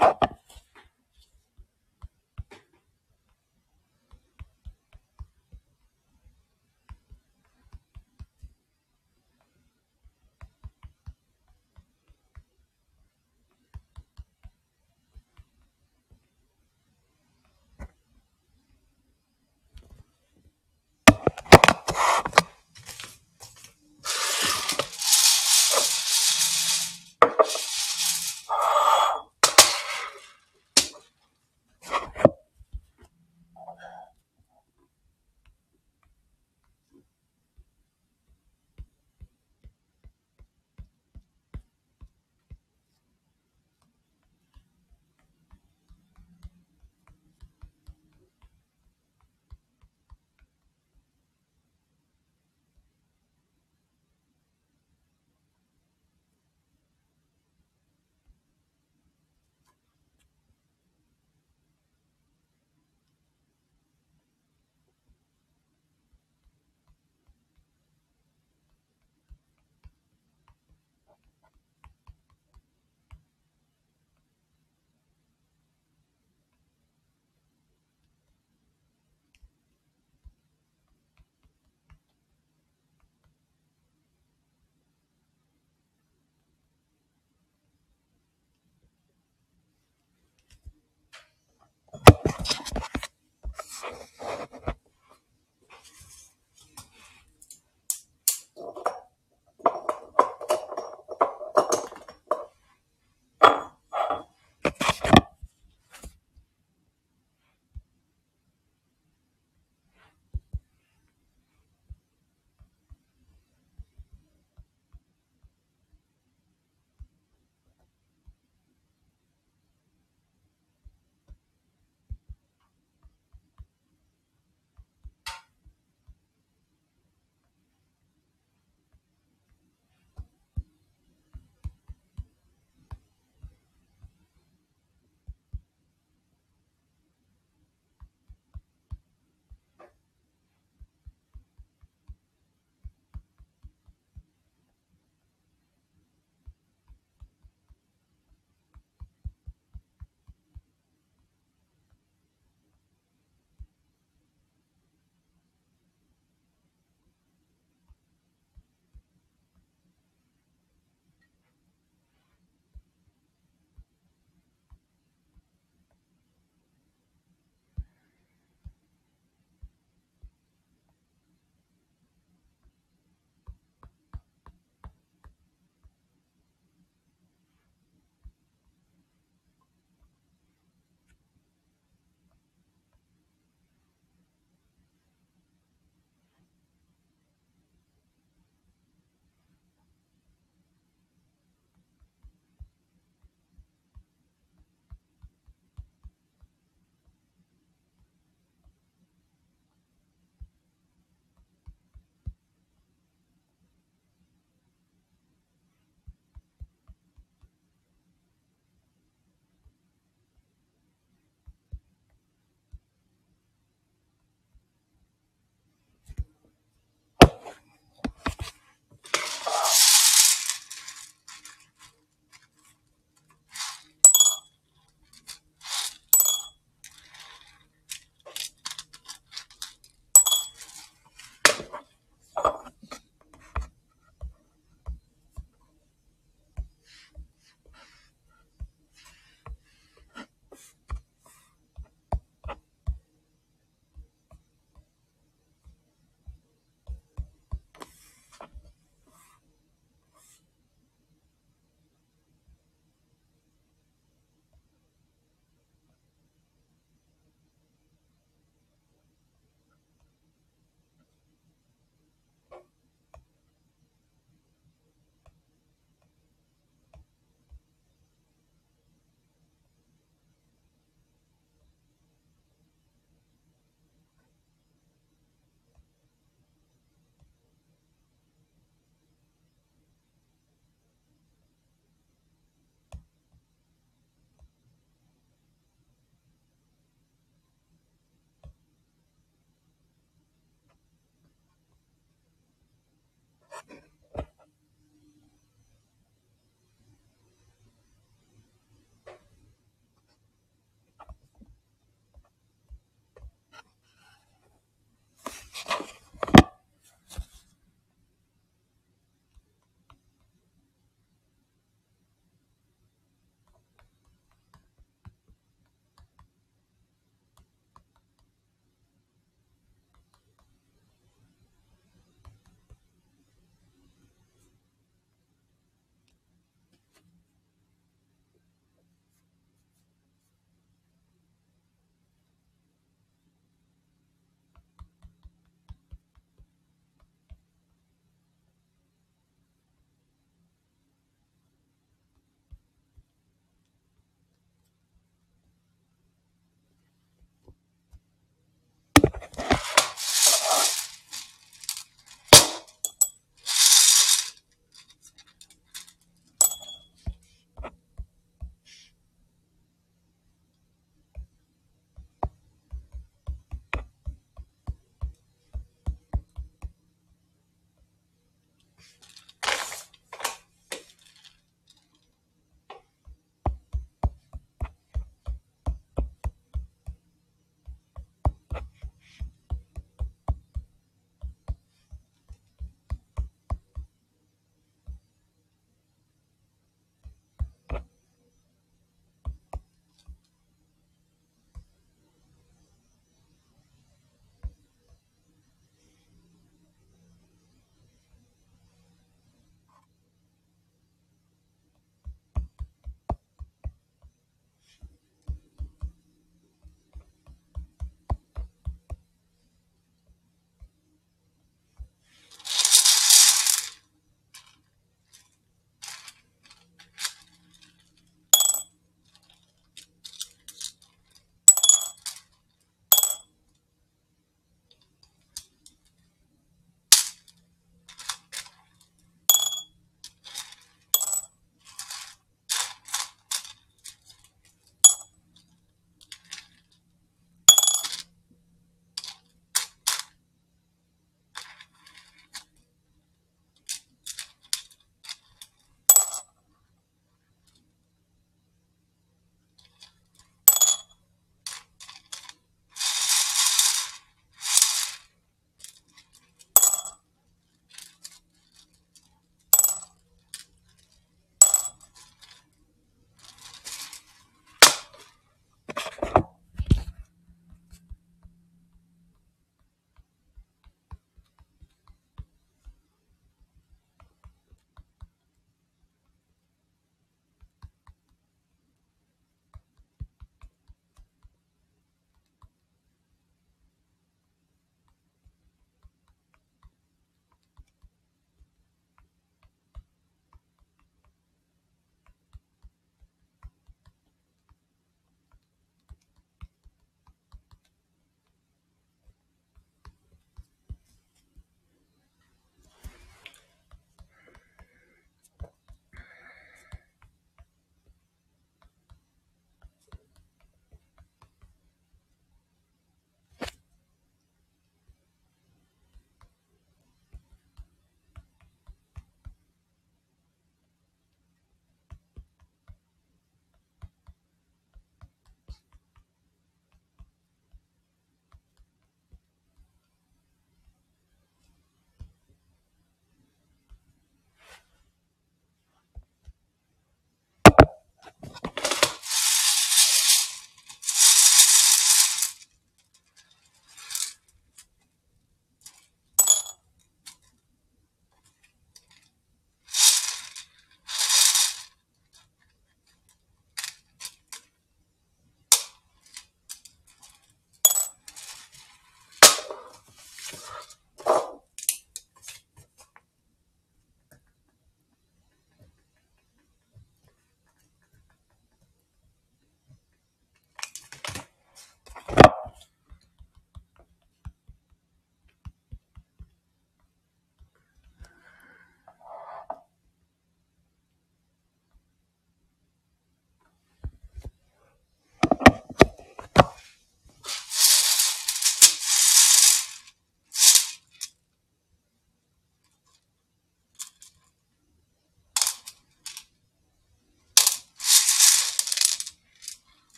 Ha ha ha!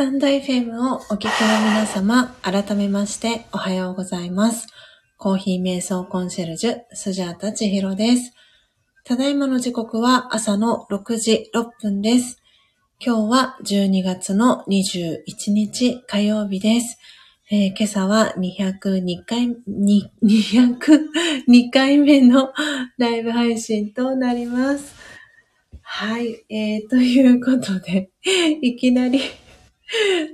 タンド FM をお聞きの皆様、改めましておはようございます。コーヒー瞑想コンシェルジュ、スジャータチヒロです。ただいまの時刻は朝の6時6分です。今日は12月の21日火曜日です。えー今朝は202回、202 回目のライブ配信となります。はい、えー、ということで、いきなり、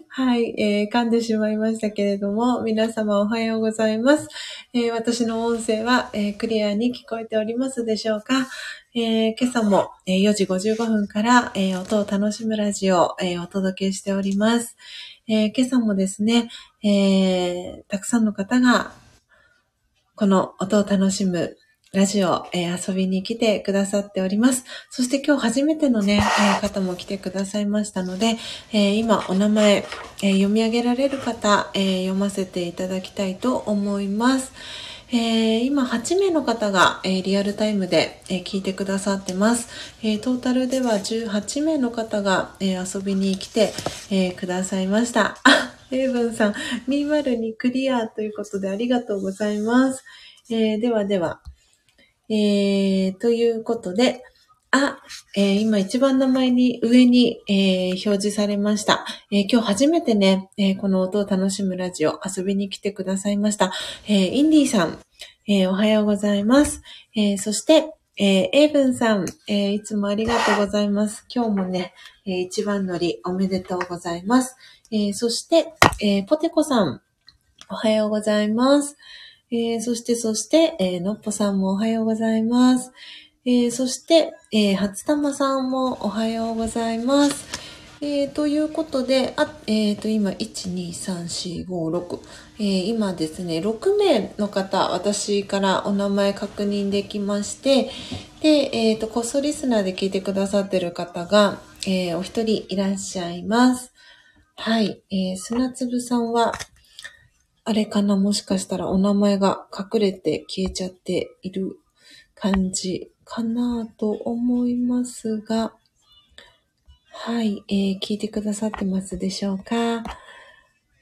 はい、えー噛んでしまいましたけれども、皆様おはようございます。えー私の音声は、えークリアに聞こえておりますでしょうか、えー今朝も、えー4時55分から、えー音を楽しむラジオを、えお届けしております。えー今朝もですね、えーたくさんの方が、この音を楽しむラジオ、えー遊びに来てくださっております。そして今日初めてのね、えー方も来てくださいましたので、えー今お名前、え読み上げられる方、え読ませていただきたいと思います。えー今8名の方が、えーリアルタイムで、えー聞いてくださってます。えトータルでは18名の方が、え遊びに来て、えくださいました。あ、エイブンさん、202クリアということでありがとうございます。えではでは、えー、ということで、あ、えー今一番名前に上に、えー表示されました。えー今日初めてね、えこの音を楽しむラジオ遊びに来てくださいました。えインディーさん、えおはようございます。えそして、えエイブンさん、えいつもありがとうございます。今日もね、え一番乗りおめでとうございます。えそして、えポテコさん、おはようございます。えーそして、そして、えーのっぽさんもおはようございます。えーそして、えー、初玉さんもおはようございます。えーということで、あ、えっ、と、今、1、2、3、4、5、6、えー今ですね、6名の方、私からお名前確認できまして、で、えっ、と、こっそリスナーで聞いてくださってる方が、えーお一人いらっしゃいます。はい、えー砂粒さんは、あれかな？もしかしたらお名前が隠れて消えちゃっている感じかなと思いますが、はい、えー聞いてくださってますでしょうか？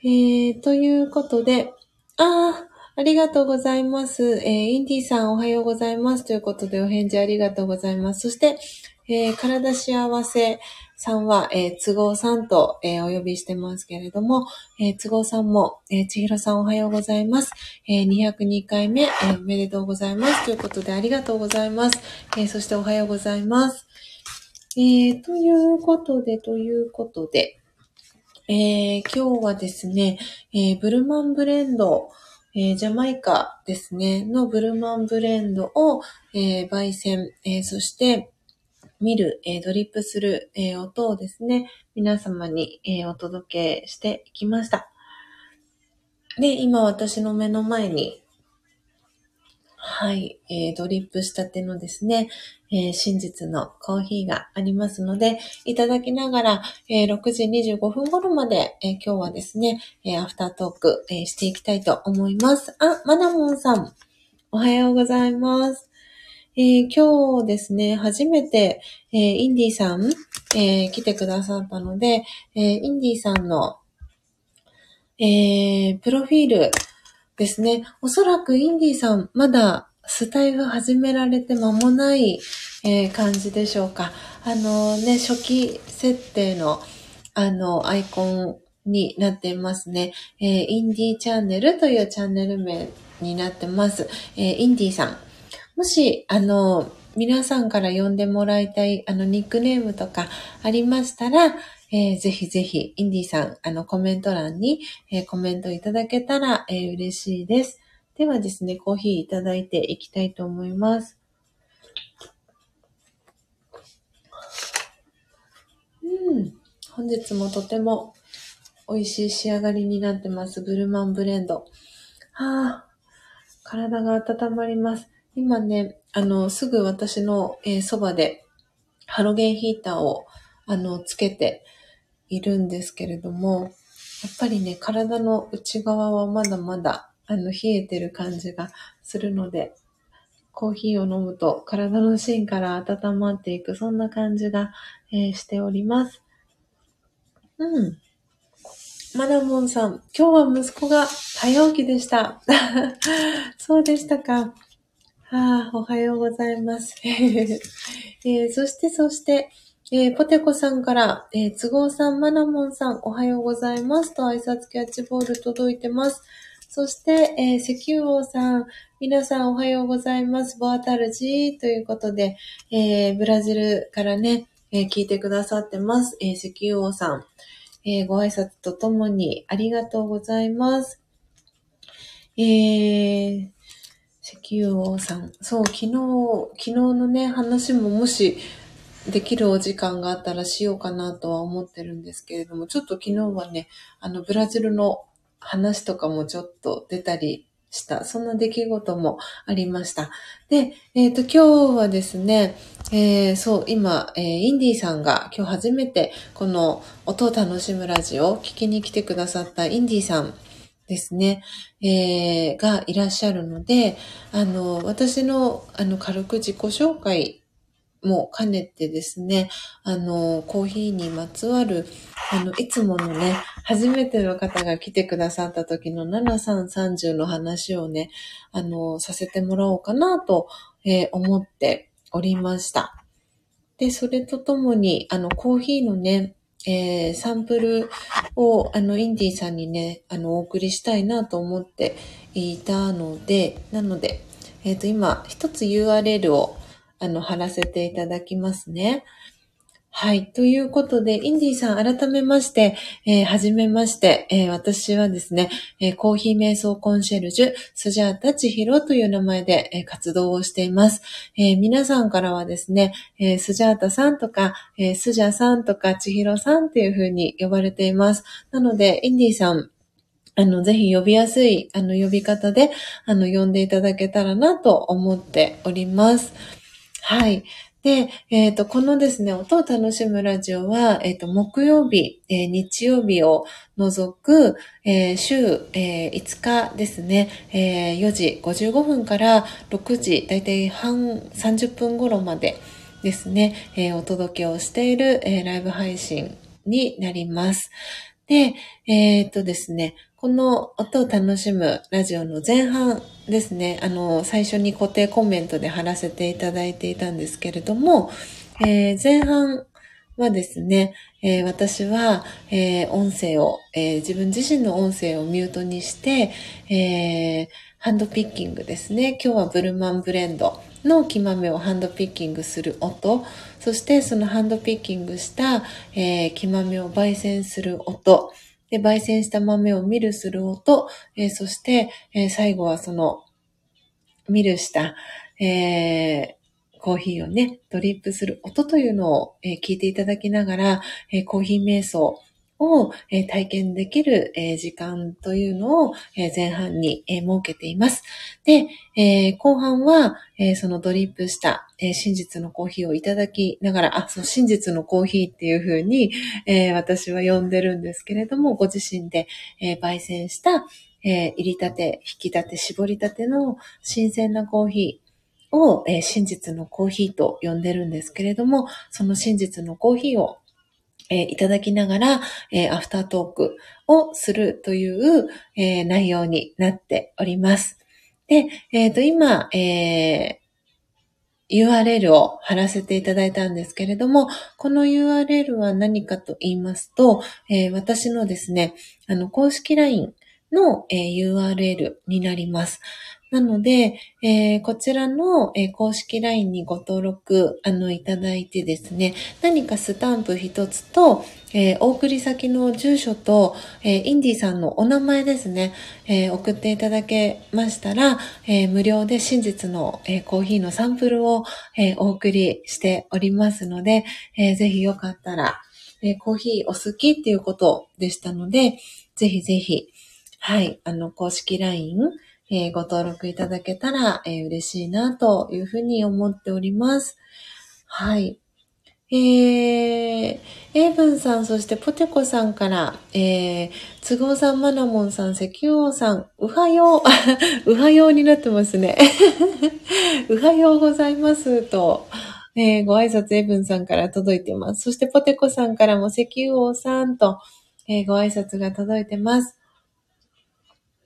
えー、ということで、あー、ありがとうございます。えーインディさんおはようございます。ということでお返事ありがとうございます。そして、えー体幸せさんは、えー都合さんと、えーお呼びしてますけれども、えー都合さんも、えー、千尋さんおはようございます。えー202回目、えーおめでとうございます。ということでありがとうございます。えーそしておはようございます。えーということで、ということで、えー今日はですね、えーブルマンブレンド、えージャマイカですね、のブルマンブレンドを、えー焙煎、えそして、見る、えドリップする、え音をですね、皆様に、えお届けしていきました。で、今私の目の前に、はい、えードリップしたてのですね、えー真実のコーヒーがありますので、いただきながら、えー6時25分頃まで、えー今日はですね、えアフタートーク、えしていきたいと思います。あ、マナモンさん、おはようございます。えー今日ですね、初めて、えーインディさん、えー来てくださったので、えインディさんの、えプロフィールですね。おそらくインディさん、まだスタイフ始められて間もない、え感じでしょうか。あのね、初期設定の、あの、アイコンになっていますね。えインディチャンネルというチャンネル名になってます。えインディさん。もし、あの、皆さんから呼んでもらいたい、あの、ニックネームとかありましたら、えーぜひぜひ、インディさん、あの、コメント欄に、えーコメントいただけたら、えー嬉しいです。ではですね、コーヒーいただいていきたいと思います。うん。本日もとても美味しい仕上がりになってます。ブルマンブレンド。はあ、体が温まります。今ね、あの、すぐ私の、えーそばで、ハロゲンヒーターを、あの、つけているんですけれども、やっぱりね、体の内側はまだまだ、あの、冷えてる感じがするので、コーヒーを飲むと体の芯から温まっていく、そんな感じが、えーしております。うん。マナモンさん、今日は息子が早起きでした。そうでしたか。はあ、おはようございます。えー、そして、そして、えー、ポテコさんから、えー、都合さん、マナモンさん、おはようございますと挨拶キャッチボール届いてます。そして、えー、石油王さん、皆さんおはようございます。ボアタルジーということで、えー、ブラジルからね、えー、聞いてくださってます。えー、石油王さん。えー、ご挨拶とともにありがとうございます。えー、石油王さん。そう、昨日、昨日のね、話ももしできるお時間があったらしようかなとは思ってるんですけれども、ちょっと昨日はね、あの、ブラジルの話とかもちょっと出たりした。そんな出来事もありました。で、えっ、ー、と、今日はですね、えー、そう、今、えー、インディーさんが今日初めてこの音を楽しむラジオを聞きに来てくださったインディさんですね、えー、がいらっしゃるので、あの、私の、あの、軽く自己紹介も兼ねてですね、あの、コーヒーにまつわる、あの、いつものね、初めての方が来てくださった時の7330の話をね、あの、させてもらおうかなと、えー、思っておりました。で、それとともに、あの、コーヒーのね、えー、サンプルを、あの、インディさんにね、あの、お送りしたいなと思っていたので、なので、えっ、ー、と、今、一つ URL をあの、貼らせていただきますね。はい。ということで、インディさん、改めまして、えー、はじめまして、えー、私はですね、えー、コーヒー瞑想コンシェルジュ、スジャータチヒロという名前で、え活動をしています、え皆さんからはですね、えスジャータさんとか、えスジャさんとか、チヒロさんっていう風に呼ばれています。なので、インディさん、あの、ぜひ呼びやすい、あの、呼び方で、あの、呼んでいただけたらなと思っております。はい。で、えっ、ー、と、このですね、音を楽しむラジオは、えっ、ー、と、木曜日、えー、日曜日を除く、え週、え5日ですね、え4時55分から6時、だいたい半30分頃までですね、えお届けをしている、えライブ配信になります。で、えっ、とですね、この音を楽しむラジオの前半ですね、あの、最初に固定コメントで貼らせていただいていたんですけれども、えー、前半はですね、えー、私は、えー、音声を、え自分自身の音声をミュートにして、えハンドピッキングですね。今日はブルマンブレンドの木豆をハンドピッキングする音、そしてそのハンドピッキングした、え木豆を焙煎する音、で、焙煎した豆をミルする音、えー、そして、えー、最後はその、ミルした、えー、コーヒーをね、ドリップする音というのを、え聞いていただきながら、えコーヒー瞑想を、体験できる、時間というのを、前半に、設けています。で、後半は、そのドリップした、真実のコーヒーをいただきながら、あ、そう、真実のコーヒーっていう風に、私は呼んでるんですけれども、ご自身で、焙煎した、入りたて、引きたて、絞りたての新鮮なコーヒーを、え真実のコーヒーと呼んでるんですけれども、その真実のコーヒーをえー、いただきながら、えー、アフタートークをするという、えー、内容になっております。で、えっ、と、今、え URL を貼らせていただいたんですけれども、この URL は何かと言いますと、え私のですね、あの、公式 LINE の、え URL になります。なので、えー、こちらの、えー、公式 LINE にご登録、あの、いただいてですね、何かスタンプ一つと、えー、お送り先の住所と、えインディさんのお名前ですね、え送っていただけましたら、え無料で真実の、えコーヒーのサンプルを、えお送りしておりますので、えぜひよかったら、えコーヒーお好きっていうことでしたので、ぜひぜひ、はい、あの、公式 LINE、えー、ご登録いただけたら、えー、嬉しいなというふうに思っております。はい。えー、エイブンさん、そしてポテコさんから、えー、都合さん、マナモンさん、石油王さん、うはよう、うはようになってますね。うはようございますと、えー、ご挨拶エイブンさんから届いてます。そしてポテコさんからも石油王さんと、えー、ご挨拶が届いてます。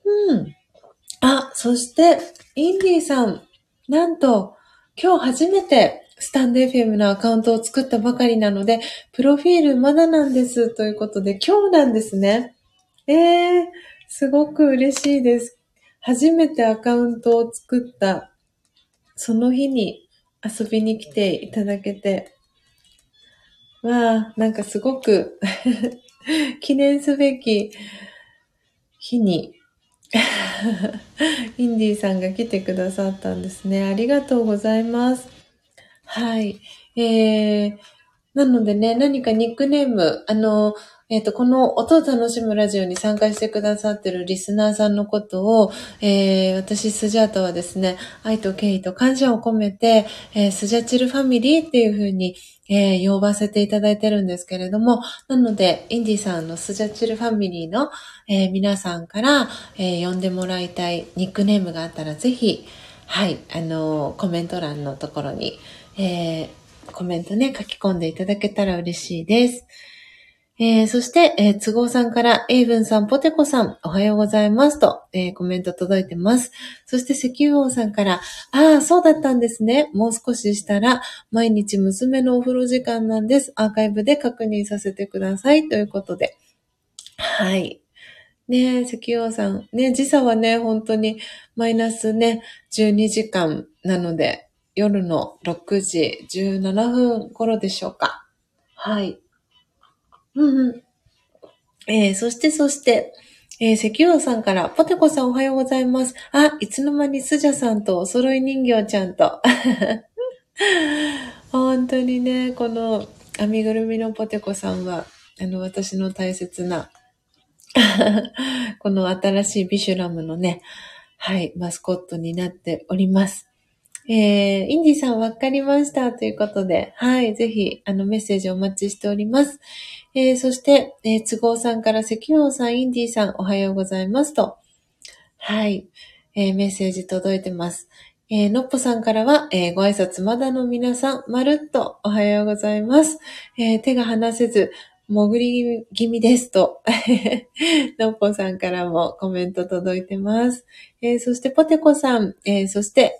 うん。あ、そして、インディさん、なんと、今日初めてスタンド FM のアカウントを作ったばかりなので、プロフィールまだなんです。ということで、今日なんですね。えー、すごく嬉しいです。初めてアカウントを作った、その日に遊びに来ていただけて、わあ、なんかすごく 記念すべき日に インディーさんが来てくださったんですね。ありがとうございます。はい。えー、なのでね、何かニックネーム、あの、えっ、ー、と、この音を楽しむラジオに参加してくださってるリスナーさんのことを、えー、私、スジャータはですね、愛と敬意と感謝を込めて、えー、スジャチルファミリーっていうふうに、えー、呼ばせていただいてるんですけれども、なので、インディさんのスジャチルファミリーの、えー、皆さんから、えー、呼んでもらいたいニックネームがあったら、ぜひ、はい、あのコメント欄のところに、えー、コメントね、書き込んでいただけたら嬉しいです。えー、そして、えー、都合さんから、エイブンさん、ポテコさん、おはようございますと、えー、コメント届いてます。そして、石油王さんから、ああ、そうだったんですね。もう少ししたら、毎日娘のお風呂時間なんです。アーカイブで確認させてください。ということで。はい。ねえ、石油王さん。ね、時差はね、本当にマイナスね、12時間なので、夜の6時17分頃でしょうか。はい。うんうん。えー、そしてそして、えー、石油さんから、ポテコさんおはようございます。あ、いつの間にスジャさんとお揃い人形ちゃんと。本当にね、この編みぐるみのポテコさんは、あの、私の大切な この新しいビシュラムのね、はい、マスコットになっております。えー、インディさんわかりましたということで、はい、ぜひ、あの、メッセージお待ちしております。えー、そして、えー、都合さんから関陽さん、インディさん、おはようございますと。はい、えー、メッセージ届いてます。えー、のっぽさんからは、えー、ご挨拶まだの皆さん、まるっとおはようございます。えー、手が離せず、潜り気味ですと、のっぽさんからもコメント届いてます。えー、そして、ポテコさん、えー、そして、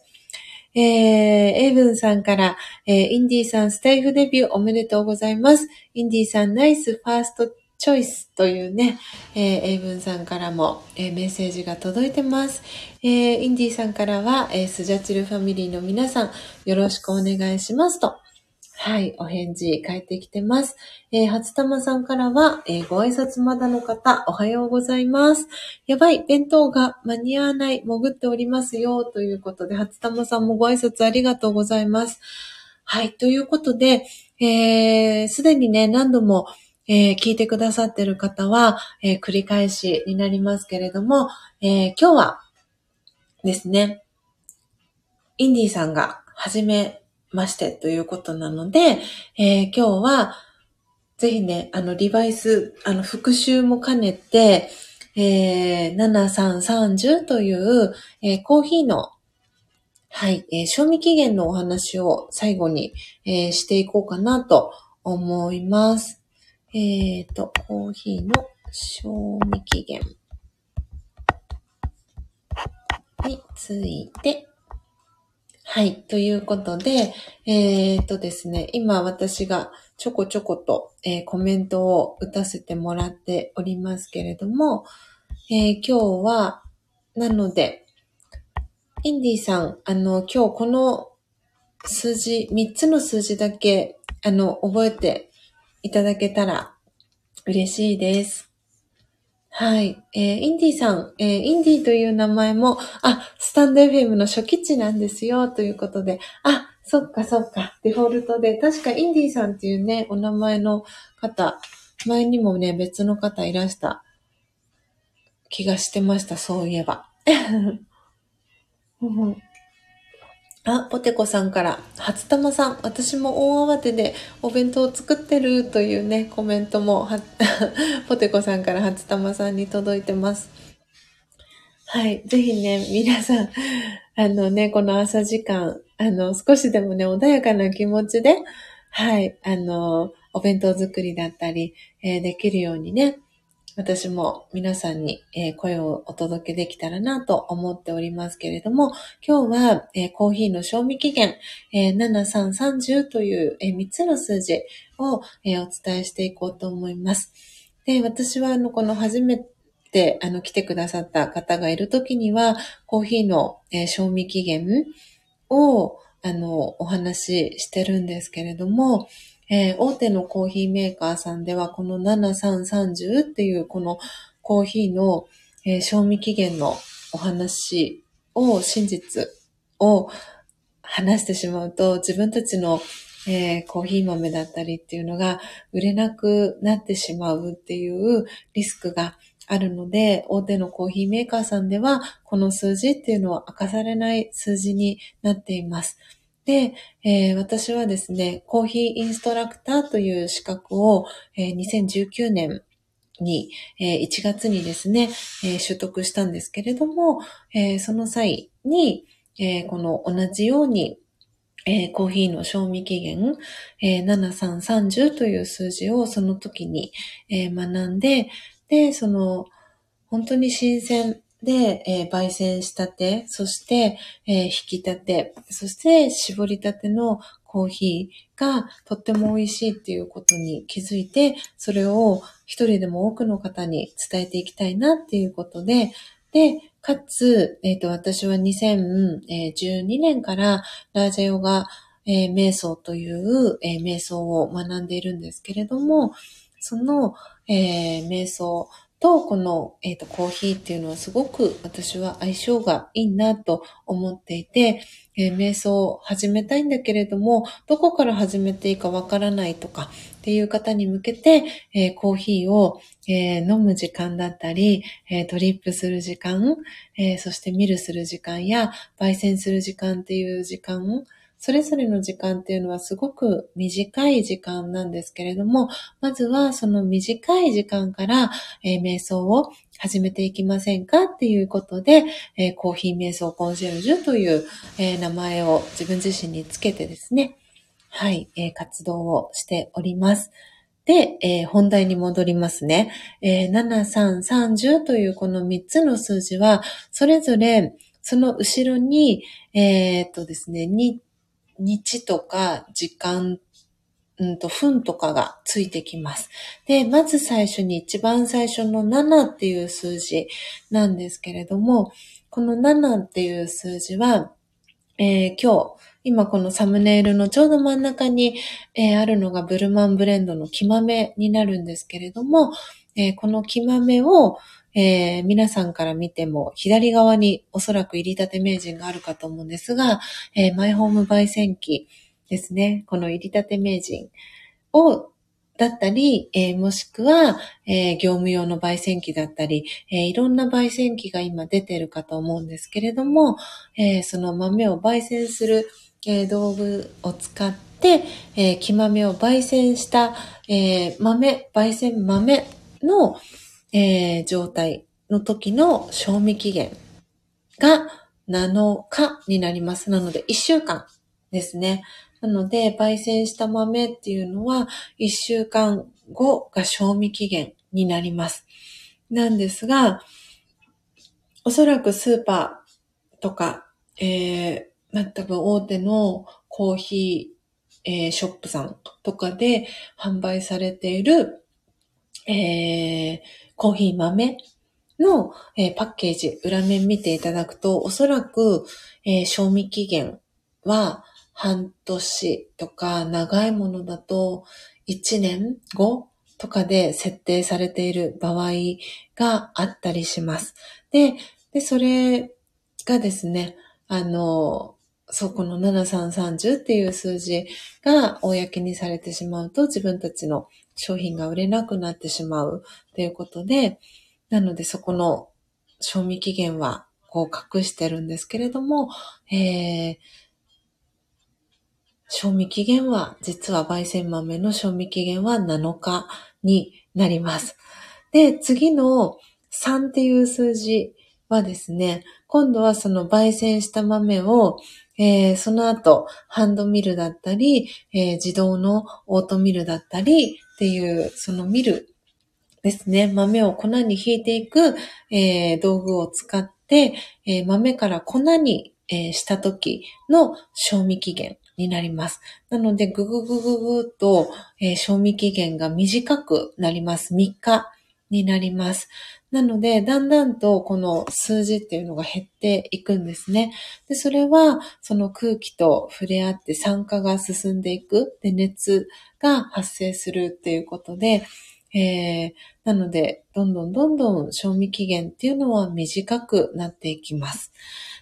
えー、エイブンさんから、えー、インディーさんスタイフデビューおめでとうございます。インディーさんナイスファーストチョイスというね、えー、エイブンさんからも、えー、メッセージが届いてます。えー、インディーさんからは、えー、スジャチルファミリーの皆さん、よろしくお願いしますと。はい、お返事返ってきてます。えー、初玉さんからは、えー、ご挨拶まだの方、おはようございます。やばい、弁当が間に合わない、潜っておりますよ、ということで、初玉さんもご挨拶ありがとうございます。はい、ということで、えー、すでにね、何度も、えー、聞いてくださってる方は、えー、繰り返しになりますけれども、え、今日はですね、インディーさんが初めましてということなので、えー、今日は、ぜひね、あの、リバイス、あの、復習も兼ねて、えー、7330という、えー、コーヒーの、はい、えー、賞味期限のお話を最後に、えー、していこうかなと思います。えっ、ー、と、コーヒーの賞味期限について、はい。ということで、えー、っとですね、今私がちょこちょこと、えー、コメントを打たせてもらっておりますけれども、えー、今日は、なので、インディさん、あの、今日この数字、3つの数字だけ、あの、覚えていただけたら嬉しいです。はい。えー、インディさん、えー、インディという名前も、あ、スタンド FM の初期値なんですよ、ということで、あ、そっかそっか、デフォルトで、確かインディさんっていうね、お名前の方、前にもね、別の方いらした。気がしてました、そういえば。あ、ポテコさんから、初玉さん、私も大慌てでお弁当を作ってるというね、コメントも、ポテコさんから初玉さんに届いてます。はい。ぜひね、皆さん、あのね、この朝時間、あの、少しでもね、穏やかな気持ちで、はい、あの、お弁当作りだったり、えー、できるようにね、私も皆さんに、声をお届けできたらなと思っておりますけれども、今日は、コーヒーの賞味期限、え7330という、え3つの数字を、お伝えしていこうと思います。で、私は、この初めてあの来てくださった方がいるときには、コーヒーの、賞味期限をあのお話ししてるんですけれども、えー大手のコーヒーメーカーさんでは、この7330っていうこのコーヒーの、えー賞味期限のお話を、真実を話してしまうと、自分たちの、えーコーヒー豆だったりっていうのが売れなくなってしまうっていうリスクがあるので、大手のコーヒーメーカーさんでは、この数字っていうのは明かされない数字になっています。で、えー私はですね、コーヒーインストラクターという資格を、えー2019年に、えー1月にですね、えー取得したんですけれども、えーその際に、えーこの同じように、えーコーヒーの賞味期限、えー7330という数字をその時に、えー学んで、で、その、本当に新鮮で、えー焙煎したて、そして、えー引き立て、そして絞りたてのコーヒーがとっても美味しいっていうことに気づいて、それを一人でも多くの方に伝えていきたいなっていうことで、で、かつ、えっ、と、私は2012年からラージャヨガ、えー瞑想という、えー瞑想を学んでいるんですけれども、その、えー瞑想とこの、えーとコーヒーっていうのはすごく私は相性がいいなと思っていて、えー瞑想を始めたいんだけれども、どこから始めていいかわからないとかっていう方に向けて、えーコーヒーを、えー飲む時間だったり、えードリップする時間、えーそしてミルする時間や焙煎する時間っていう時間、それぞれの時間っていうのはすごく短い時間なんですけれども、まずはその短い時間から、えー瞑想を始めていきませんかっていうことで、えーコーヒー瞑想コンシェルジュという、えー名前を自分自身につけてですね、はい、えー活動をしております。で、えー本題に戻りますね。えー7330というこの3つの数字は、それぞれその後ろに、えーっとですね、日とか時間、うんと、分とかがついてきます。で、まず最初に一番最初の7っていう数字なんですけれども、この7っていう数字は、えー今日、今このサムネイルのちょうど真ん中に、えーあるのがブルマンブレンドの木豆になるんですけれども、えーこの木豆を、えー皆さんから見ても左側におそらく入り立て名人があるかと思うんですが、えーマイホーム焙煎機ですね。この入り立て名人を、だったり、えーもしくは、えー業務用の焙煎機だったり、えーいろんな焙煎機が今出てるかと思うんですけれども、えーその豆を焙煎する、え道具を使って、え木豆を焙煎した、え豆、焙煎豆の、えー状態の時の賞味期限が7日になります。なので、1週間ですね。なので、焙煎した豆っていうのは、1週間後が賞味期限になります。なんですが、おそらくスーパーとか、えー、まあ、多分大手のコーヒー、えーショップさんとかで販売されている、えーコーヒー豆の、えーパッケージ、裏面見ていただくと、おそらく、えー賞味期限は半年とか、長いものだと1年後とかで設定されている場合があったりします。で、で、それがですね、あの、そ、この7330っていう数字が公にされてしまうと自分たちの商品が売れなくなってしまうということで、なのでそこの賞味期限はこう隠してるんですけれども、えー、賞味期限は、実は焙煎豆の賞味期限は7日になります。で、次の3っていう数字はですね、今度はその焙煎した豆を、えーその後、ハンドミルだったり、えー自動のオートミルだったりっていう、その見るですね、豆を粉に引いていく、えー、道具を使って、えー、豆から粉に、えー、した時の賞味期限になります。なので、ぐぐぐぐぐと、え、賞味期限が短くなります。3日になります。なので、だんだんとこの数字っていうのが減っていくんですね。で、それは、その空気と触れ合って酸化が進んでいく。で、熱が発生するっていうことで、えー、なので、どんどんどんどん賞味期限っていうのは短くなっていきます。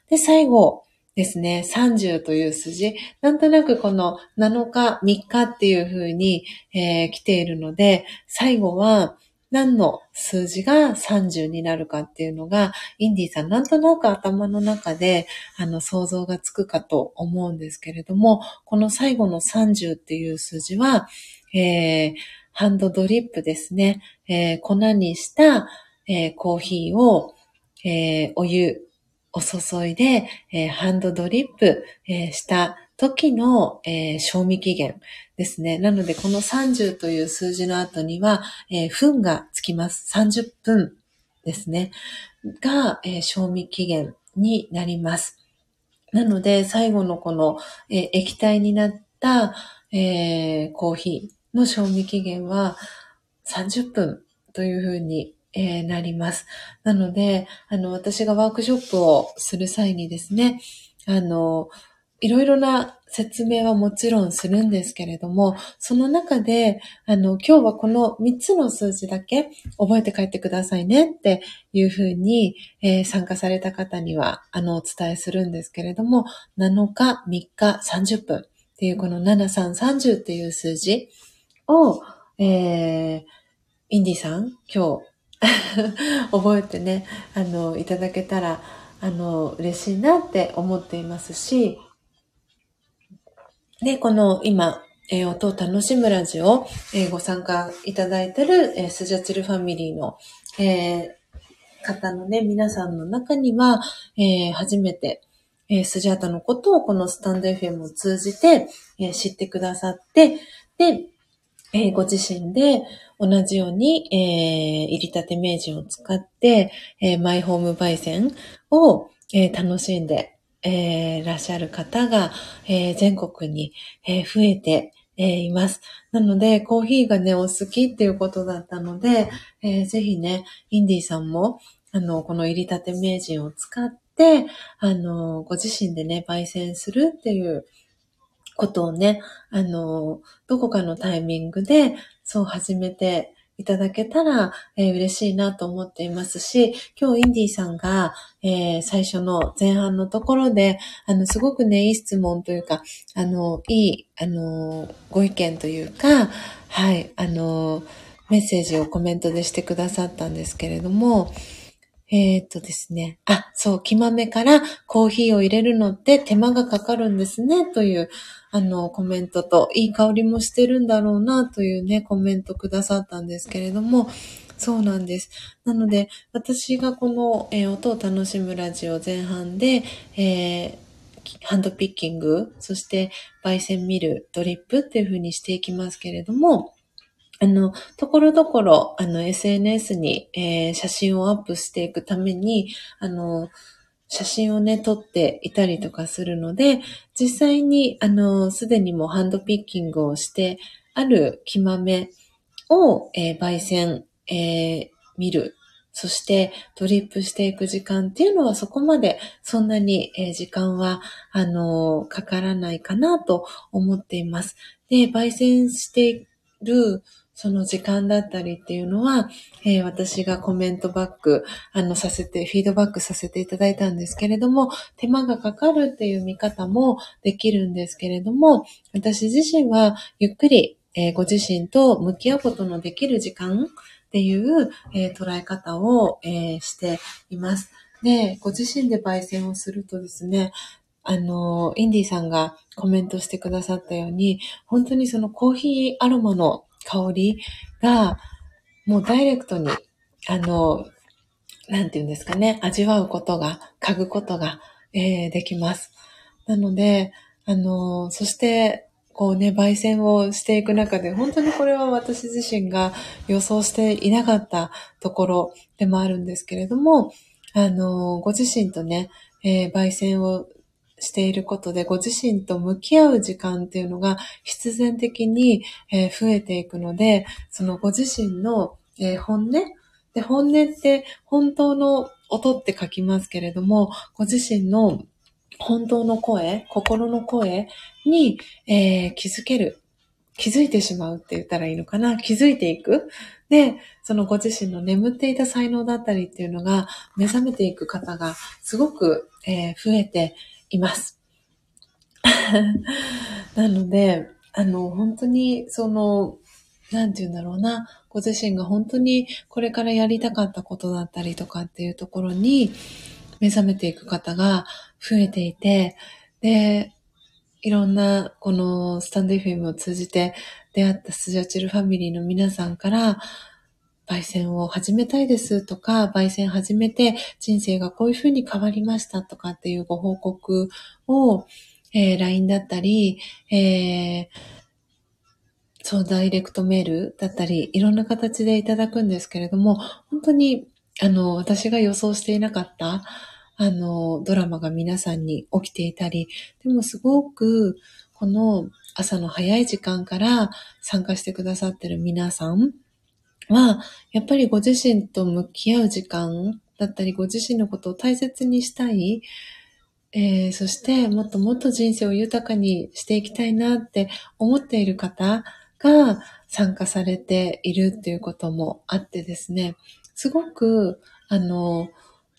で、最後ですね、30という数字、なんとなくこの7日、3日っていう風に、えー、来ているので、最後は、何の数字が30になるかっていうのが、インディーさんなんとなく頭の中で、あの、想像がつくかと思うんですけれども、この最後の30っていう数字は、えー、ハンドドリップですね。えー、粉にした、えー、コーヒーを、えー、お湯を注いで、えー、ハンドドリップ、えー、した時の、えー、賞味期限ですね。なので、この30という数字の後には、えー、分がつきます。30分ですね。が、え、賞味期限になります。なので、最後のこの、え、液体になった、え、コーヒー、の賞味期限は30分というふうに、えー、なります。なので、あの、私がワークショップをする際にですね、あの、いろいろな説明はもちろんするんですけれども、その中で、あの、今日はこの3つの数字だけ覚えて帰ってくださいねっていうふうに、えー、参加された方には、あの、お伝えするんですけれども、7日、3日、30分っていうこの7330っていう数字を、えー、インディさん、今日 覚えてね、あの、いただけたら、あの、嬉しいなって思っていますし、で、この今、え、音を楽しむラジオ、え、ご参加いただいてる、え、スジャチルファミリーの、え、方のね、皆さんの中には、え、初めて、え、スジャータのことをこのスタンド FM を通じて、え、知ってくださって、で、えー、ご自身で同じように、えー、入りたて名人を使って、えー、マイホーム焙煎を、え、楽しんで、えー、らっしゃる方が、え、全国に、え、増えて、え、います。なので、コーヒーがね、お好きっていうことだったので、え、ぜひね、インディーさんも、あの、この入りたて名人を使って、あの、ご自身でね、焙煎するっていう、ことをね、あの、どこかのタイミングでそう始めていただけたら、えー、嬉しいなと思っていますし、今日インディーさんが、えー、最初の前半のところで、あの、すごくね、いい質問というか、あの、いい、あの、ご意見というか、はい、あの、メッセージをコメントでしてくださったんですけれども、えー、っとですね。あ、そう、木豆からコーヒーを入れるのって手間がかかるんですね、という、あの、コメントと、いい香りもしてるんだろうな、というね、コメントくださったんですけれども、そうなんです。なので、私がこの、えー、音を楽しむラジオ前半で、えー、ハンドピッキング、そして焙煎ミル、ドリップっていう風にしていきますけれども、あの、ところどころ、あの、SNS に、えー、写真をアップしていくために、あの、写真をね、撮っていたりとかするので、実際に、あの、すでにもハンドピッキングをしてある木豆を、えー、焙煎、えー、見る。そしてドリップしていく時間っていうのはそこまでそんなに、えー、時間は、あのかからないかなと思っています。で、焙煎しているその時間だったりっていうのは、えー、私がコメントバック、あの、させて、フィードバックさせていただいたんですけれども、手間がかかるっていう見方もできるんですけれども、私自身はゆっくり、えー、ご自身と向き合うことのできる時間っていう、えー、捉え方を、えしています。で、ご自身で焙煎をするとですね、あの、インディさんがコメントしてくださったように、本当にそのコーヒーアロマの香りが、もうダイレクトに、あの、なんて言うんですかね、味わうことが、嗅ぐことが、えー、できます。なので、あの、そして、こうね、焙煎をしていく中で、本当にこれは私自身が予想していなかったところでもあるんですけれども、あの、ご自身とね、えー、焙煎をしていることで、ご自身と向き合う時間っていうのが必然的に、増えていくので、そのご自身の、本音？で、本音って本当の音って書きますけれども、ご自身の本当の声、心の声に、えー、気づける。気づいてしまうって言ったらいいのかな？気づいていく。で、そのご自身の眠っていた才能だったりっていうのが目覚めていく方がすごく、えー、増えています。なので、あの、本当にその、なんて言うんだろうな、ご自身が本当にこれからやりたかったことだったりとかっていうところに目覚めていく方が増えていて、で、いろんなこのスタンド FM を通じて出会ったスジャチルファミリーの皆さんから、焙煎を始めたいですとか、焙煎始めて人生がこういうふうに変わりましたとかっていうご報告を、えー、LINE だったり、えー、そう、ダイレクトメールだったり、いろんな形でいただくんですけれども、本当に、あの、私が予想していなかった、あの、ドラマが皆さんに起きていたり、でもすごく、この朝の早い時間から参加してくださってる皆さんは、やっぱりご自身と向き合う時間だったり、ご自身のことを大切にしたい、えー、そしてもっともっと人生を豊かにしていきたいなって思っている方が参加されているっていうこともあってですね、すごく、あの、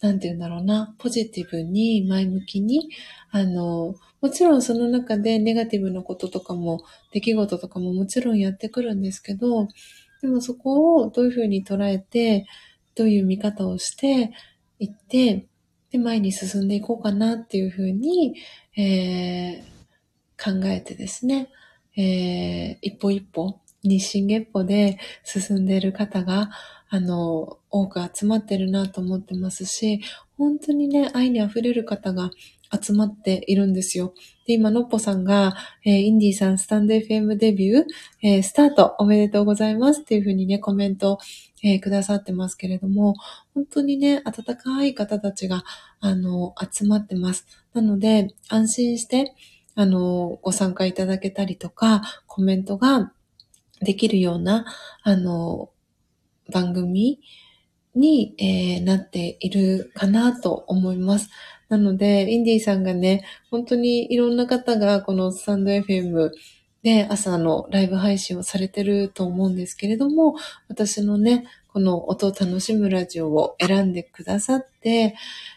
なんて言うんだろうな、ポジティブに前向きに、あの、もちろんその中でネガティブなこととかも、出来事とかももちろんやってくるんですけど、でもそこをどういうふうに捉えて、どういう見方をしていって、で、前に進んでいこうかなっていうふうに、えー、考えてですね、えー、一歩一歩、日進月歩で進んでいる方が、あの、多く集まってるなと思ってますし、本当にね、愛に溢れる方が集まっているんですよ。で、今、のっぽさんが、えー、インディーさんスタンド FM デビュー、えー、スタートおめでとうございますっていうふうにね、コメント、えー、くださってますけれども、本当にね、温かい方たちが、あの、集まってます。なので、安心して、あの、ご参加いただけたりとか、コメントができるような、あの、番組に、えー、なっているかなと思います。なので、インディさんがね、本当にいろんな方がこのスタンド FM で朝のライブ配信をされてると思うんですけれども、私のね、この音を楽しむラジオを選んでくださって、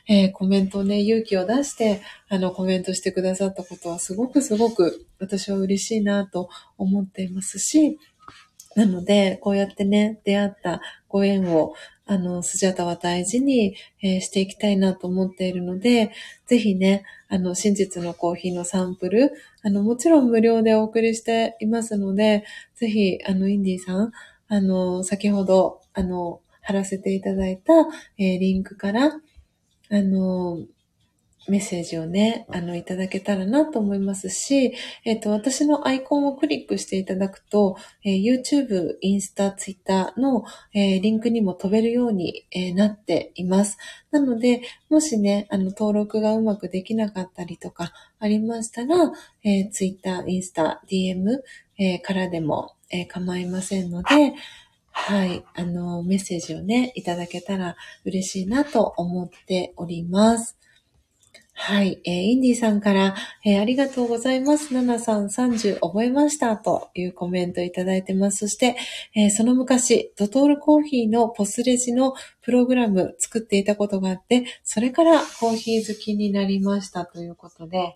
えー、コメントをね、勇気を出して、あの、コメントしてくださったことはすごくすごく私は嬉しいなと思っていますし、なので、こうやってね、出会ったご縁を、あの、スジャタは大事に、えー、していきたいなと思っているので、ぜひね、あの、真実のコーヒーのサンプル、あの、もちろん無料でお送りしていますので、ぜひ、あの、インディさん、あの、先ほど、あの、貼らせていただいた、えー、リンクから、あの、メッセージをね、あの、いただけたらなと思いますし、えっ、ー、と、私のアイコンをクリックしていただくと、えー、YouTube、インスタ、Twitter の、えー、リンクにも飛べるように、えなっています。なので、もしね、あの、登録がうまくできなかったりとかありましたら、え Twitter、インスタ、DM、えからでも、え構いませんので、はい、あの、メッセージをね、いただけたら嬉しいなと思っております。はい。えー、インディさんから、えー、ありがとうございます。ナナさん30覚えましたというコメントいただいてます。そして、えー、その昔、ドトールコーヒーのポスレジのプログラム作っていたことがあって、それからコーヒー好きになりましたということで、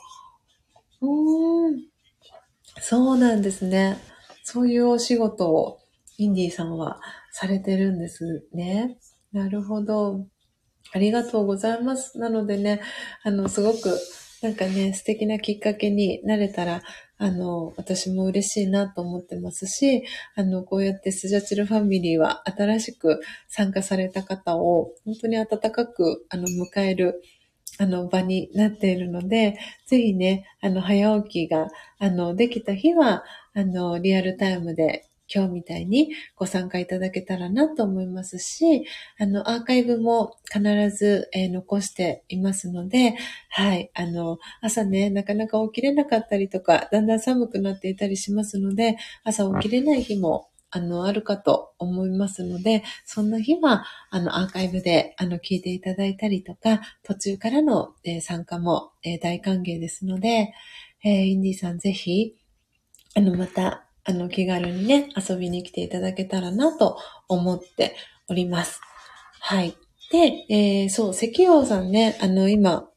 うーん。そうなんですね。そういうお仕事をインディさんはされてるんですね。なるほど。ありがとうございます。なのでね、あの、すごく、なんかね、素敵なきっかけになれたら、あの、私も嬉しいなと思ってますし、あの、こうやってスジャチルファミリーは新しく参加された方を、本当に温かく、あの、迎える、あの、場になっているので、ぜひね、あの、早起きが、あの、できた日は、あの、リアルタイムで今日みたいにご参加いただけたらなと思いますし、あの、アーカイブも必ず、えー、残していますので、はい、あの、朝ね、なかなか起きれなかったりとか、だんだん寒くなっていたりしますので、朝起きれない日もあの、あるかと思いますので、そんな日は、あの、アーカイブで、あの、聞いていただいたりとか、途中からの、えー、参加も、えー、大歓迎ですので、えー、インディさんぜひ、あの、また、あの、気軽にね、遊びに来ていただけたらなと思っております。はい。で、えー、そう、石王さんね、あの、今、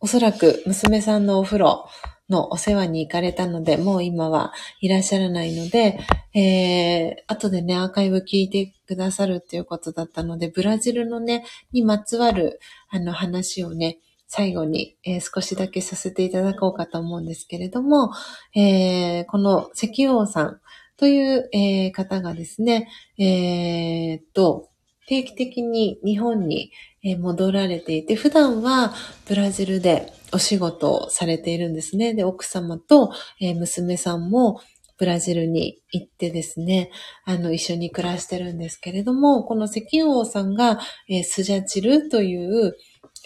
おそらく娘さんのお風呂のお世話に行かれたので、もう今はいらっしゃらないので、えー、後でね、アーカイブ聞いてくださるっていうことだったので、ブラジルのね、にまつわる、あの話をね、最後に、えー、少しだけさせていただこうかと思うんですけれども、えー、この石王さんという、えー、方がですね、えー、と、定期的に日本に戻られていて、普段はブラジルでお仕事をされているんですね。で、奥様と娘さんもブラジルに行ってですね、あの、一緒に暮らしてるんですけれども、この石王さんが、えー、スジャチルという、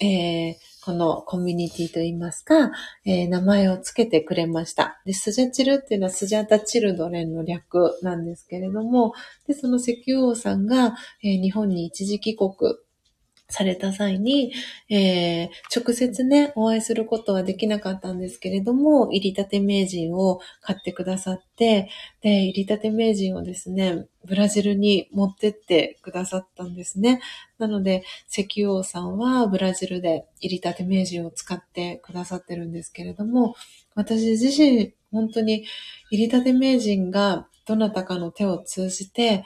えー、このコミュニティといいますか、えー、名前をつけてくれました。で、スジャチルっていうのはスジャタチルドレンの略なんですけれども、で、その石油王さんが、えー、日本に一時帰国された際に、えー、直接ね、お会いすることはできなかったんですけれども、入り立て名人を買ってくださって、で、入り立て名人をですね、ブラジルに持ってってくださったんですね。なので、石油王さんはブラジルで入り立て名人を使ってくださってるんですけれども、私自身、本当に入り立て名人がどなたかの手を通じて、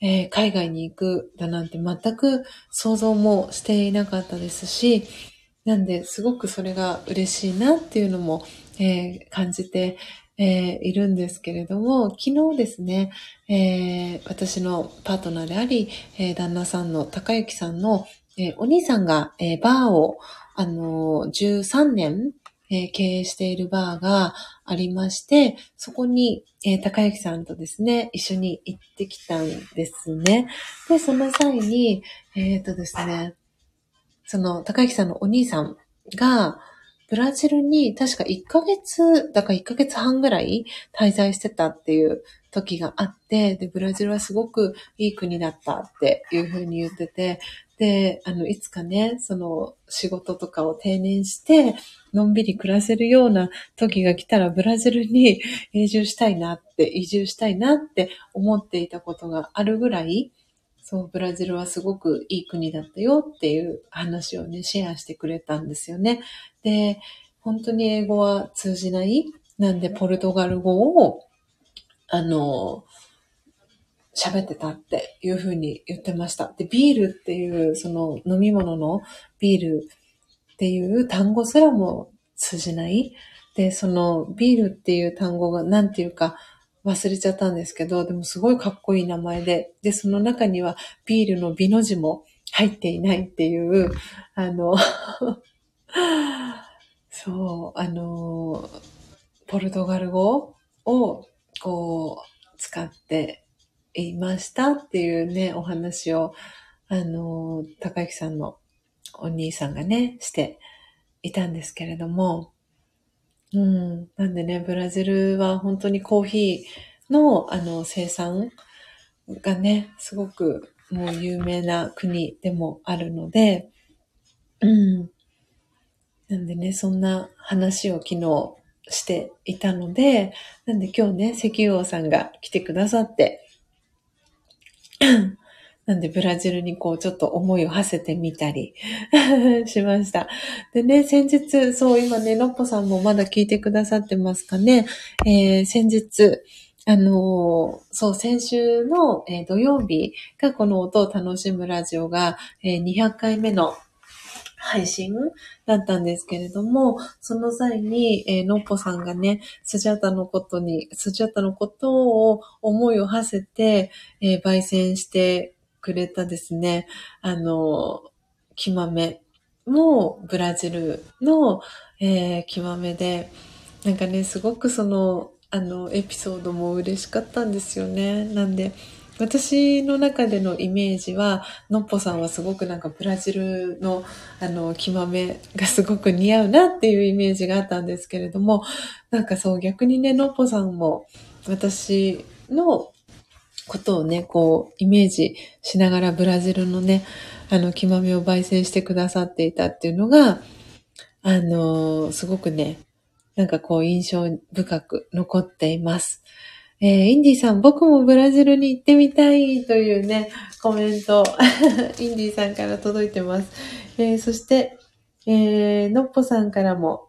えー、海外に行くだなんて全く想像もしていなかったですし、なんで、すごくそれが嬉しいなっていうのも、えー、感じて、えー、いるんですけれども、昨日ですね、えー、私のパートナーであり、え旦那さんの高幸さんの、えお兄さんが、えバーを、あの13年え、経営しているバーがありまして、そこに、え、高幸さんとですね、一緒に行ってきたんですね。で、その際に、えっ、ー、とですね、その高幸さんのお兄さんが、ブラジルに確か1ヶ月、だから1ヶ月半ぐらい滞在してたっていう時があって、で、ブラジルはすごくいい国だったっていうふうに言ってて、で、あの、いつかね、その仕事とかを定年して、のんびり暮らせるような時が来たらブラジルに永住したいなって、移住したいなって思っていたことがあるぐらい、そう、ブラジルはすごくいい国だったよっていう話をね、シェアしてくれたんですよね。で、本当に英語は通じないなんで、ポルトガル語を、あの、喋ってたっていうふうに言ってました。で、ビールっていう、その飲み物のビールっていう単語すらも通じない。で、そのビールっていう単語が何て言うか忘れちゃったんですけど、でもすごいかっこいい名前で、で、その中にはビールの美の字も入っていないっていう、あの そう、あの、ポルトガル語をこう使っていましたっていうね、お話を、あの、高木さんのお兄さんがね、していたんですけれども、うん。なんでね、ブラジルは本当にコーヒーの、あの、生産がね、すごくもう有名な国でもあるので、うん。なんでね、そんな話を昨日していたので、なんで今日ね、石油王さんが来てくださって、なんでブラジルにこうちょっと思いを馳せてみたり しました。でね、先日、そう今ね、のっぽさんもまだ聞いてくださってますかね。えー、先日、あのー、そう、先週の、えー、土曜日がこの音を楽しむラジオが、えー、200回目の配信だったんですけれども、その際に、えー、のっぽさんがね、スジャタのことに、スジャタのことを思いを馳せて、えー、焙煎してくれたですね、あの、木豆もブラジルの、えー、極めで、なんかね、すごくその、あの、エピソードも嬉しかったんですよね。なんで、私の中でのイメージは、のっぽさんはすごくなんかブラジルのあの、極めがすごく似合うなっていうイメージがあったんですけれども、なんかそう逆にね、のっぽさんも私のことをね、こう、イメージしながらブラジルのね、あの、極めを焙煎してくださっていたっていうのが、あの、すごくね、なんかこう印象深く残っています。えー、インディさん、僕もブラジルに行ってみたいというね、コメント、インディさんから届いてます。えー、そして、えー、のっぽさんからも、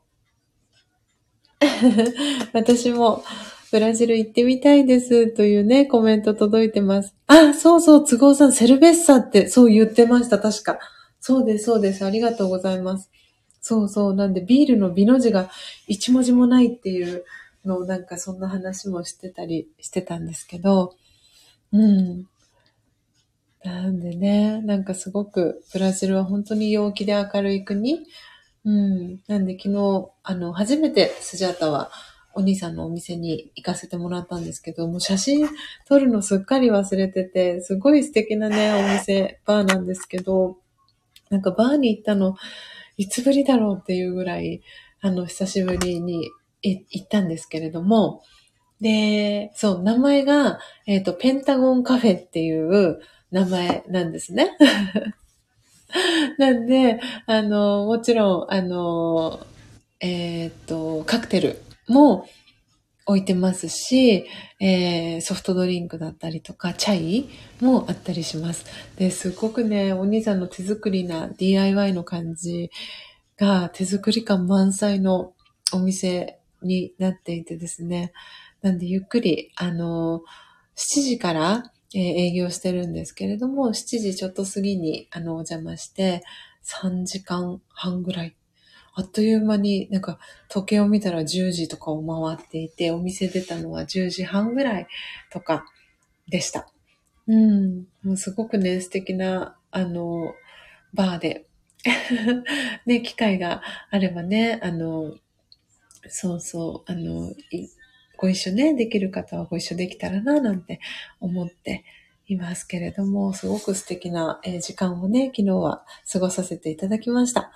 私も、ブラジル行ってみたいですというね、コメント届いてます。あ、そうそう、都合さん、セルベッサってそう言ってました、確か。そうです、そうです。ありがとうございます。そうそう。なんで、ビールの美の字が一文字もないっていうのなんかそんな話もしてたりしてたんですけど、うん。なんでね、なんかすごくブラジルは本当に陽気で明るい国。うん。なんで昨日、あの、初めてスジャータはお兄さんのお店に行かせてもらったんですけど、もう写真撮るのすっかり忘れてて、すごい素敵なね、お店、バーなんですけど、なんかバーに行ったの、いつぶりだろうっていうぐらい、あの、久しぶりに行ったんですけれども、で、そう、名前が、えっ、ー、と、ペンタゴンカフェっていう名前なんですね。なんで、あの、もちろん、あの、えっ、ー、と、カクテルも置いてますし、えー、ソフトドリンクだったりとか、チャイもあったりします。で、すごくね、お兄さんの手作りな DIY の感じが手作り感満載のお店になっていてですね。なんで、ゆっくり、あの、7時から、営業してるんですけれども、7時ちょっと過ぎに、あの、お邪魔して、3時間半ぐらいあっという間になんか時計を見たら10時とかを回っていて、お店出たのは10時半ぐらいとかでした。うん。もうすごくね、素敵な、あの、バーで ね、機会があればね、あの、そうそう、あの、ご一緒ね、できる方はご一緒できたらな、なんて思っていますけれども、すごく素敵な時間をね、昨日は過ごさせていただきました。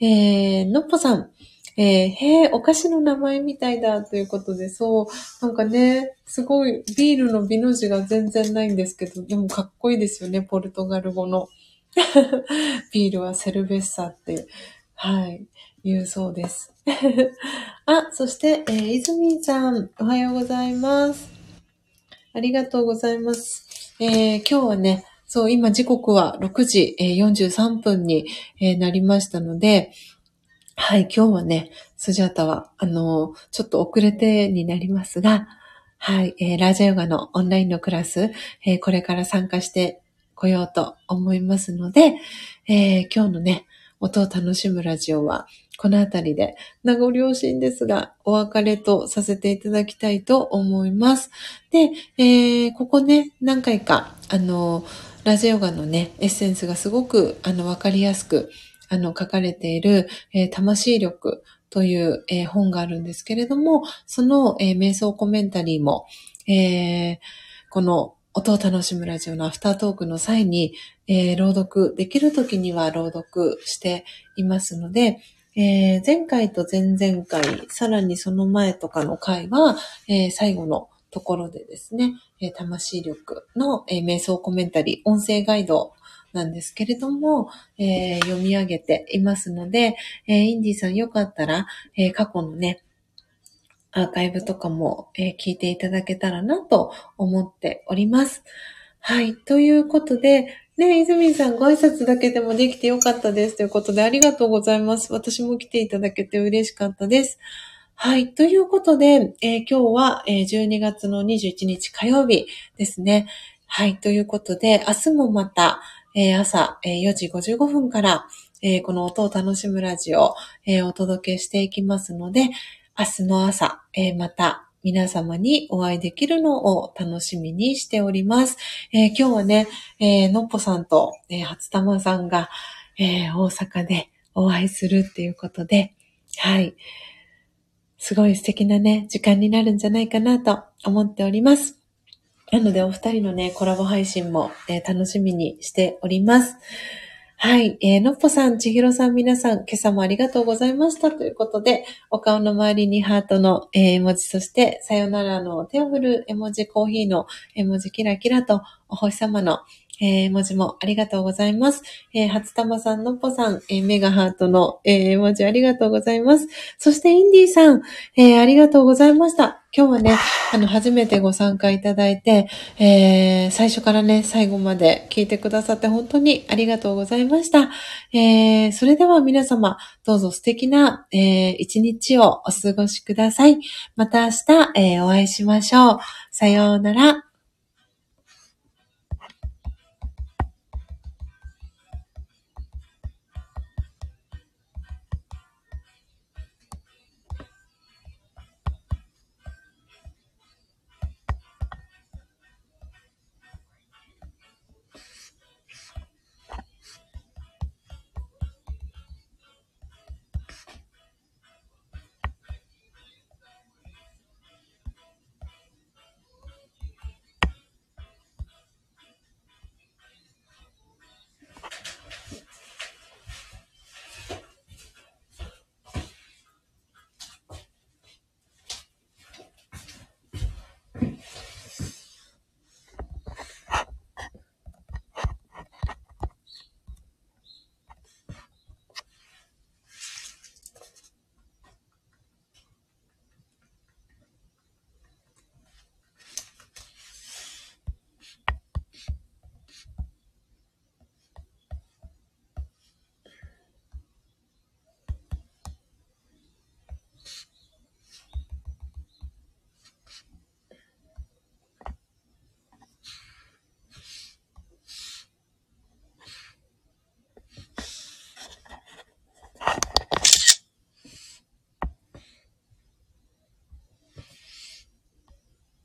えー、のっぽさん。えー、へ、お菓子の名前みたいだということで、そう、なんかね、すごい、ビールの美の字が全然ないんですけど、でもかっこいいですよね、ポルトガル語の。ビールはセルベッサって、はい、言うそうです。あ、そして、えー、イズミンさん、おはようございます。ありがとうございます。えー、今日はね、そう、今時刻は6時43分になりましたので、はい、今日はね、スジャータは、あの、ちょっと遅れてになりますが、はい、えー、ラージャヨガのオンラインのクラス、えー、これから参加してこようと思いますので、えー、今日のね、音を楽しむラジオは、このあたりで、名残惜しいんですが、お別れとさせていただきたいと思います。で、えー、ここね、何回か、あの、ラジオガのね、エッセンスがすごく、あの、わかりやすく、あの、書かれている、えー、魂力という、えー、本があるんですけれども、その、えー、瞑想コメンタリーも、えこの音を楽しむラジオのアフタートークの際に、えー朗読できる時には朗読していますので、え前回と前々回、さらにその前とかの回は、え最後のところでですね、え魂力の、え瞑想コメンタリー、音声ガイドなんですけれども、えー、読み上げていますので、えー、インディさんよかったら、えー、過去のね、アーカイブとかも、え聞いていただけたらなと思っております。はい。ということで、ね、泉さんご挨拶だけでもできてよかったです。ということでありがとうございます。私も来ていただけて嬉しかったです。はい。ということで、えー、今日は、えー、12月の21日火曜日ですね。はい。ということで、明日もまた、えー、朝、え4時55分から、えこの音を楽しむラジオ、えお届けしていきますので、明日の朝、えまた皆様にお会いできるのを楽しみにしております。え今日はね、えのっぽさんと、え初玉さんが、え大阪でお会いするっていうことで、はい。すごい素敵なね、時間になるんじゃないかなと思っております。なので、お二人のね、コラボ配信も、え、楽しみにしております。はい。えー、のっぽさん、ちひろさん、皆さん、今朝もありがとうございました。ということで、お顔の周りにハートの、えー、絵文字、そして、さよならの手を振る絵文字、コーヒーの絵文字、キラキラと、お星様のえー、文字もありがとうございます。えー、初玉さん、のっぽさん、えー、メガハートの、えー、文字ありがとうございます。そして、インディーさん、えー、ありがとうございました。今日はね、あの、初めてご参加いただいて、えー、最初からね、最後まで聞いてくださって本当にありがとうございました。えー、それでは皆様、どうぞ素敵な、えー、一日をお過ごしください。また明日、えー、お会いしましょう。さようなら。